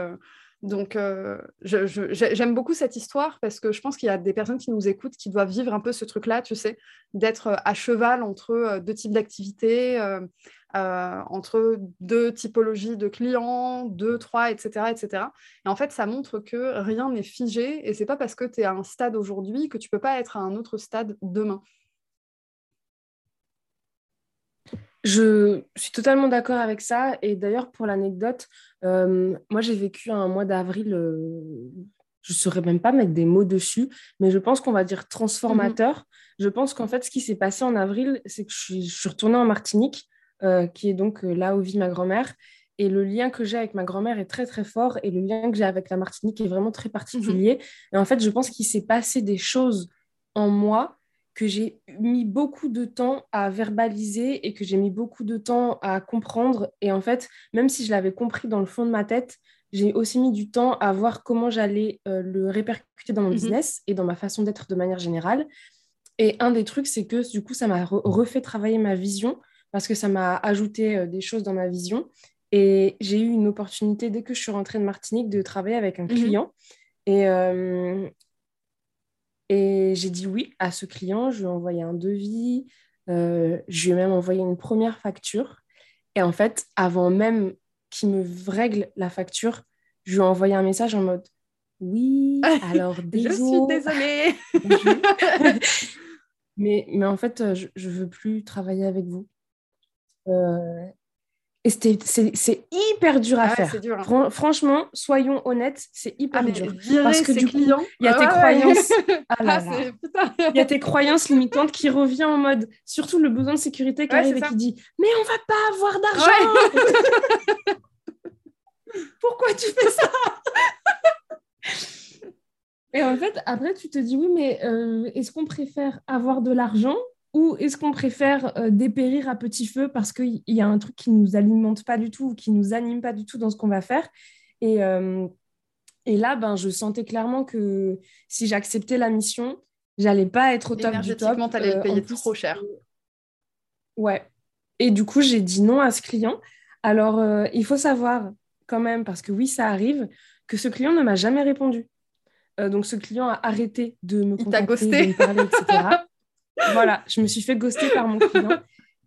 Donc, euh, j'aime beaucoup cette histoire parce que je pense qu'il y a des personnes qui nous écoutent qui doivent vivre un peu ce truc-là, tu sais, d'être euh, à cheval entre euh, deux types d'activités, entre deux typologies de clients, deux, trois, etc., etc. Et en fait, ça montre que rien n'est figé et c'est pas parce que tu es à un stade aujourd'hui que tu peux pas être à un autre stade demain. Je suis totalement d'accord avec ça. Et d'ailleurs, pour l'anecdote, euh, moi, j'ai vécu un mois d'avril, euh, je ne saurais même pas mettre des mots dessus, mais je pense qu'on va dire transformateur. Je pense qu'en fait, ce qui s'est passé en avril, c'est que je suis, je suis retournée en Martinique, euh, qui est donc là où vit ma grand-mère. Et le lien que j'ai avec ma grand-mère est très, très fort. Et le lien que j'ai avec la Martinique est vraiment très particulier. Et en fait, je pense qu'il s'est passé des choses en moi que j'ai mis beaucoup de temps à verbaliser et que j'ai mis beaucoup de temps à comprendre. Et en fait, même si je l'avais compris dans le fond de ma tête, j'ai aussi mis du temps à voir comment j'allais euh, le répercuter dans mon Mhm. business et dans ma façon d'être de manière générale. Et un des trucs, c'est que du coup, ça m'a re- refait travailler ma vision parce que ça m'a ajouté euh, des choses dans ma vision. Et j'ai eu une opportunité, dès que je suis rentrée de Martinique, de travailler avec un Mhm. client. Et, euh, et j'ai dit oui à ce client. Je lui ai envoyé un devis. euh, je lui ai même envoyé une première facture. Et en fait, avant même qu'il me règle la facture, je lui ai envoyé un message en mode oui, alors Je désolé. suis désolée. mais, mais en fait, je, je veux plus travailler avec vous. Euh, et c'est hyper dur à Ah faire. dur, hein. Fran- franchement, soyons honnêtes, c'est hyper Ah, dur. Parce que du coup, il y a Ah tes ouais, croyances. là là. Il y a tes croyances limitantes qui revient en mode, surtout le besoin de sécurité qui Ouais, arrive et ça. qui dit Mais on va pas avoir d'argent Pourquoi tu fais ça? Et en fait, après, tu te dis, oui, mais euh, est-ce qu'on préfère avoir de l'argent ou est-ce qu'on préfère euh, dépérir à petit feu parce qu'il y a un truc qui ne nous alimente pas du tout ou qui ne nous anime pas du tout dans ce qu'on va faire? Et, euh, et là, ben, je sentais clairement que si j'acceptais la mission, j'allais pas être au top du top. tu allais le payer trop cher. Ouais. Et du coup, j'ai dit non à ce client. Alors, il faut savoir quand même, parce que oui, ça arrive, que ce client ne m'a jamais répondu. Euh, donc ce client a arrêté de me contacter, de me parler, etc. voilà, je me suis fait ghoster par mon client.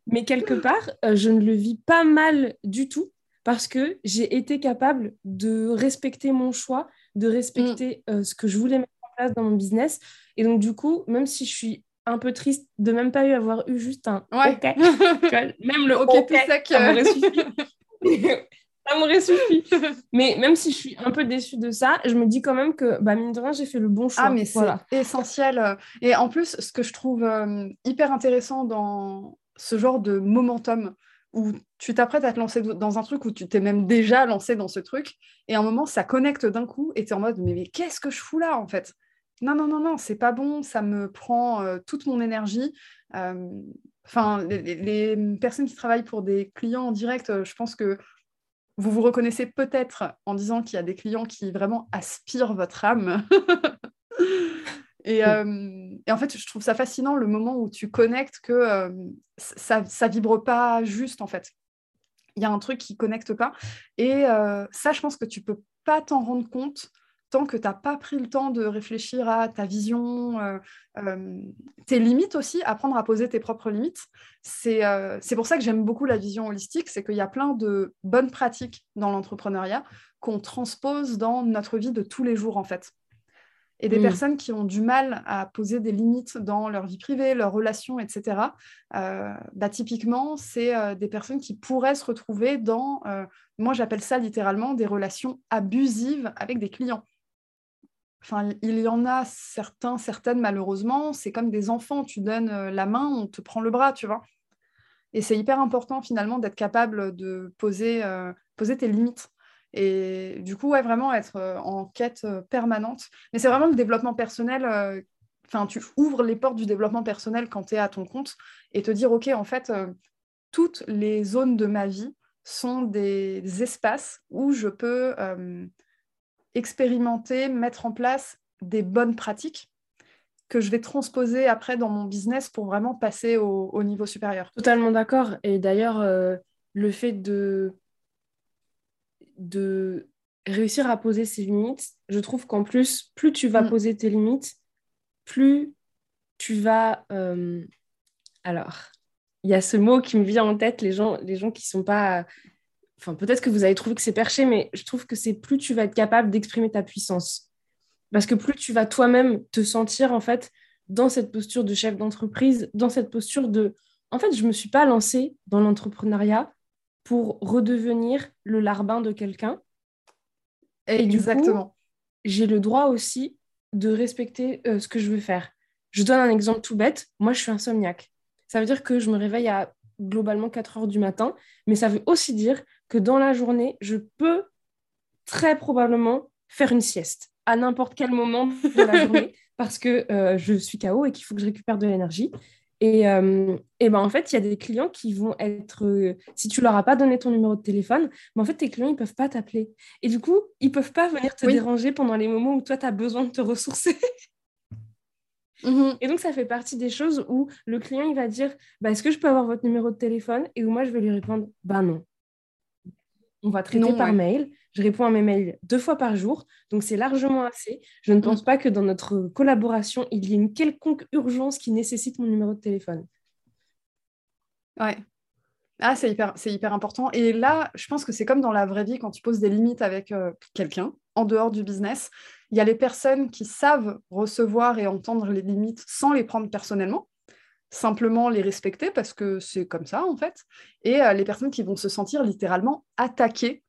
Mais quelque part, euh, je ne le vis pas mal du tout parce que j'ai été capable de respecter mon choix, de respecter mm. euh, ce que je voulais mettre en place dans mon business. Et donc, du coup, même si je suis un peu triste de même pas eu avoir eu juste un OK, même le OK, sec, ça m'aurait suffi. ça m'aurait suffi. mais même si je suis un peu déçue de ça, je me dis quand même que, bah, mine de rien, j'ai fait le bon choix. Ah, mais c'est essentiel. Et en plus, ce que je trouve euh, hyper intéressant dans ce genre de momentum où tu t'apprêtes à te lancer dans un truc où tu t'es même déjà lancé dans ce truc, et à un moment, ça connecte d'un coup, et tu es en mode, mais, mais qu'est-ce que je fous là, en fait? Non, non, non, non, c'est pas bon, ça me prend euh, toute mon énergie. Euh, enfin, les, personnes qui travaillent pour des clients en direct, je pense que vous vous reconnaissez peut-être en disant qu'il y a des clients qui vraiment aspirent votre âme. Euh, et, en fait, je trouve ça fascinant le moment où tu connectes que euh, ça, ça vibre pas juste en fait. Il y a un truc qui connecte pas. Et euh, ça, je pense que tu peux pas t'en rendre compte tant que tu n'as pas pris le temps de réfléchir à ta vision, euh, euh, tes limites aussi, apprendre à poser tes propres limites. Euh, c'est pour ça que j'aime beaucoup la vision holistique, c'est qu'il y a plein de bonnes pratiques dans l'entrepreneuriat qu'on transpose dans notre vie de tous les jours en fait. Et des mm. personnes qui ont du mal à poser des limites dans leur vie privée, leurs relations, etc., bah, typiquement, c'est des personnes qui pourraient se retrouver dans, moi j'appelle ça littéralement des relations abusives avec des clients. Enfin, il y en a certains, certaines malheureusement, c'est comme des enfants, tu donnes euh, la main, on te prend le bras, tu vois. Et c'est hyper important finalement d'être capable de poser, euh, poser tes limites. Et du coup, ouais, vraiment être euh, en quête permanente. Mais c'est vraiment le développement personnel. Enfin, tu ouvres les portes du développement personnel quand tu es à ton compte et te dire, OK, en fait, toutes les zones de ma vie sont des espaces où je peux expérimenter, mettre en place des bonnes pratiques que je vais transposer après dans mon business pour vraiment passer au, niveau supérieur. Totalement d'accord. Et d'ailleurs, euh, le fait de, de réussir à poser ses limites, je trouve qu'en plus, plus tu vas mm. poser tes limites, plus tu vas... Euh, alors, il y a ce mot qui me vient en tête, les gens, les gens qui ne sont pas enfin peut-être que vous avez trouvé que c'est perché, mais je trouve que c'est plus tu vas être capable d'exprimer ta puissance. Parce que plus tu vas toi-même te sentir en fait dans cette posture de chef d'entreprise, dans cette posture de en fait, je ne me suis pas lancée dans l'entrepreneuriat pour redevenir le larbin de quelqu'un. Et Exactement. j'ai le droit aussi de respecter euh, ce que je veux faire. Je donne un exemple tout bête. Moi, je suis insomniaque. Ça veut dire que je me réveille à globalement 4 heures du matin, mais ça veut aussi dire que dans la journée, je peux très probablement faire une sieste à n'importe quel moment de la journée parce que euh, je suis KO et qu'il faut que je récupère de l'énergie. Et, euh, et ben en fait, il y a des clients qui vont être, euh, si tu leur as pas donné ton numéro de téléphone, mais en fait, tes clients, ils peuvent pas t'appeler. Et du coup, ils peuvent pas venir te déranger pendant les moments où toi, tu as besoin de te ressourcer. Mhm. Et donc, ça fait partie des choses où le client, il va dire, bah, est-ce que je peux avoir votre numéro de téléphone? Et où moi, je vais lui répondre, bah non. On va traiter par mail. Je réponds à mes mails deux fois par jour, donc c'est largement assez. Je ne mhm. pense pas que dans notre collaboration, il y ait une quelconque urgence qui nécessite mon numéro de téléphone. Ouais. Ah, c'est hyper, c'est hyper important. Et là, je pense que c'est comme dans la vraie vie, quand tu poses des limites avec euh, quelqu'un, en dehors du business, il y a les personnes qui savent recevoir et entendre les limites sans les prendre personnellement, simplement les respecter parce que c'est comme ça, en fait. Et euh, les personnes qui vont se sentir littéralement attaquées.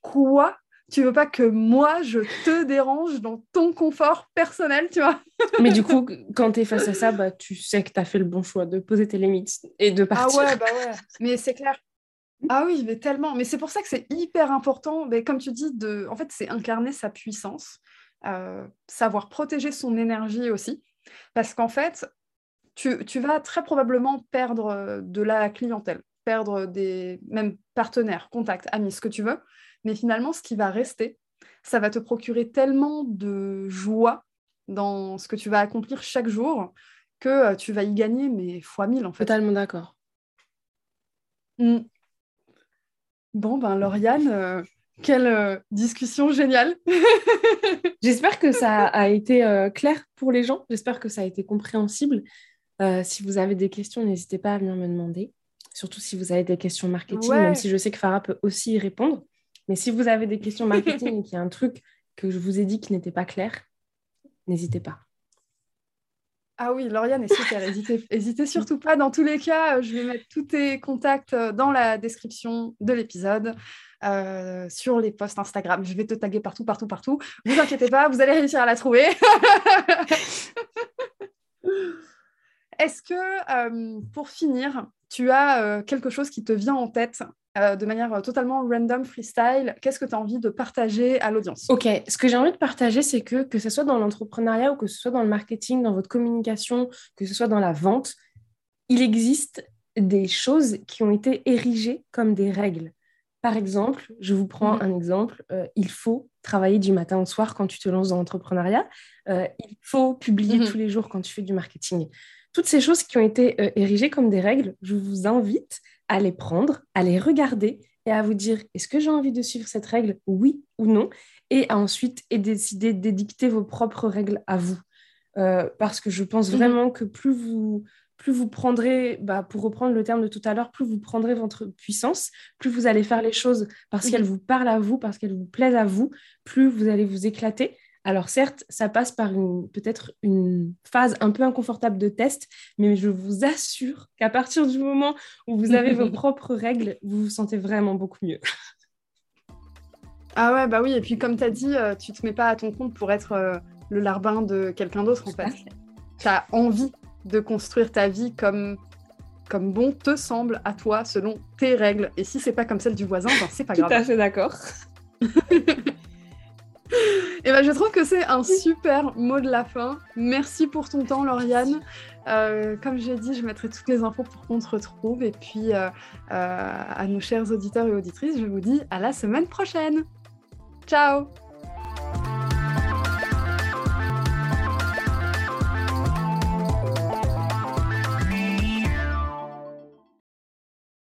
Quoi? Tu veux pas que moi je te dérange dans ton confort personnel, tu vois? Mais du coup, quand tu es face à ça, bah, tu sais que tu as fait le bon choix de poser tes limites et de partir. Ah ouais, bah ouais. Mais c'est clair. Ah oui, mais tellement. Mais c'est pour ça que c'est hyper important, mais comme tu dis, de... en fait, c'est incarner sa puissance. savoir protéger son énergie aussi. Parce qu'en fait, tu, vas très probablement perdre de la clientèle, perdre des même partenaires, contacts, amis, ce que tu veux. Mais finalement, ce qui va rester, ça va te procurer tellement de joie dans ce que tu vas accomplir chaque jour que tu vas y gagner, mais fois mille en fait. Totalement d'accord. Mmh. Bon, ben Lauriane, euh, quelle euh, discussion géniale. J'espère que ça a été euh, clair pour les gens. J'espère que ça a été compréhensible. Si vous avez des questions, n'hésitez pas à venir me demander. Surtout si vous avez des questions marketing, même si je sais que Farah peut aussi y répondre. Mais si vous avez des questions marketing et qu'il y a un truc que je vous ai dit qui n'était pas clair, n'hésitez pas. Ah oui, Lauriane est super. Hésitez, surtout pas. Dans tous les cas, je vais mettre tous tes contacts euh, dans la description de l'épisode, euh, sur les posts Instagram. Je vais te taguer partout, partout, partout. Vous inquiétez pas, vous allez réussir à la trouver. Est-ce que, euh, pour finir, tu as quelque chose qui te vient en tête euh, de manière euh, totalement random, freestyle, qu'est-ce que tu as envie de partager à l'audience? Ok, ce que j'ai envie de partager, c'est que que ce soit dans l'entrepreneuriat ou que ce soit dans le marketing, dans votre communication, que ce soit dans la vente, il existe des choses qui ont été érigées comme des règles. Par exemple, je vous prends mhm. un exemple, euh, il faut travailler du matin au soir quand tu te lances dans l'entrepreneuriat, il faut publier mhm. tous les jours quand tu fais du marketing. Toutes ces choses qui ont été érigées comme des règles, je vous invite à les prendre, à les regarder et à vous dire est-ce que j'ai envie de suivre cette règle, oui ou non, et ensuite et décider d'édicter vos propres règles à vous. Euh, parce que je pense mhm. vraiment que plus vous, plus vous prendrez, bah, pour reprendre le terme de tout à l'heure, plus vous prendrez votre puissance, plus vous allez faire les choses parce qu'elles vous parlent à vous, parce qu'elles vous plaisent à vous, plus vous allez vous éclater. Alors certes, ça passe par peut-être une phase un peu inconfortable de test, mais je vous assure qu'à partir du moment où vous avez vos propres règles, vous vous sentez vraiment beaucoup mieux. Ah ouais, bah oui, et puis comme tu as dit, euh, tu te mets pas à ton compte pour être euh, le larbin de quelqu'un d'autre en fait. Tu as envie de construire ta vie comme comme bon te semble à toi selon tes règles. Et si c'est pas comme celle du voisin, ben c'est pas grave. Tout à fait d'accord. Et ben, je trouve que c'est un super mot de la fin. Merci pour ton temps, Lauriane. Euh, comme j'ai dit, je mettrai toutes les infos pour qu'on te retrouve. Et puis, euh, euh, à nos chers auditeurs et auditrices, je vous dis à la semaine prochaine. Ciao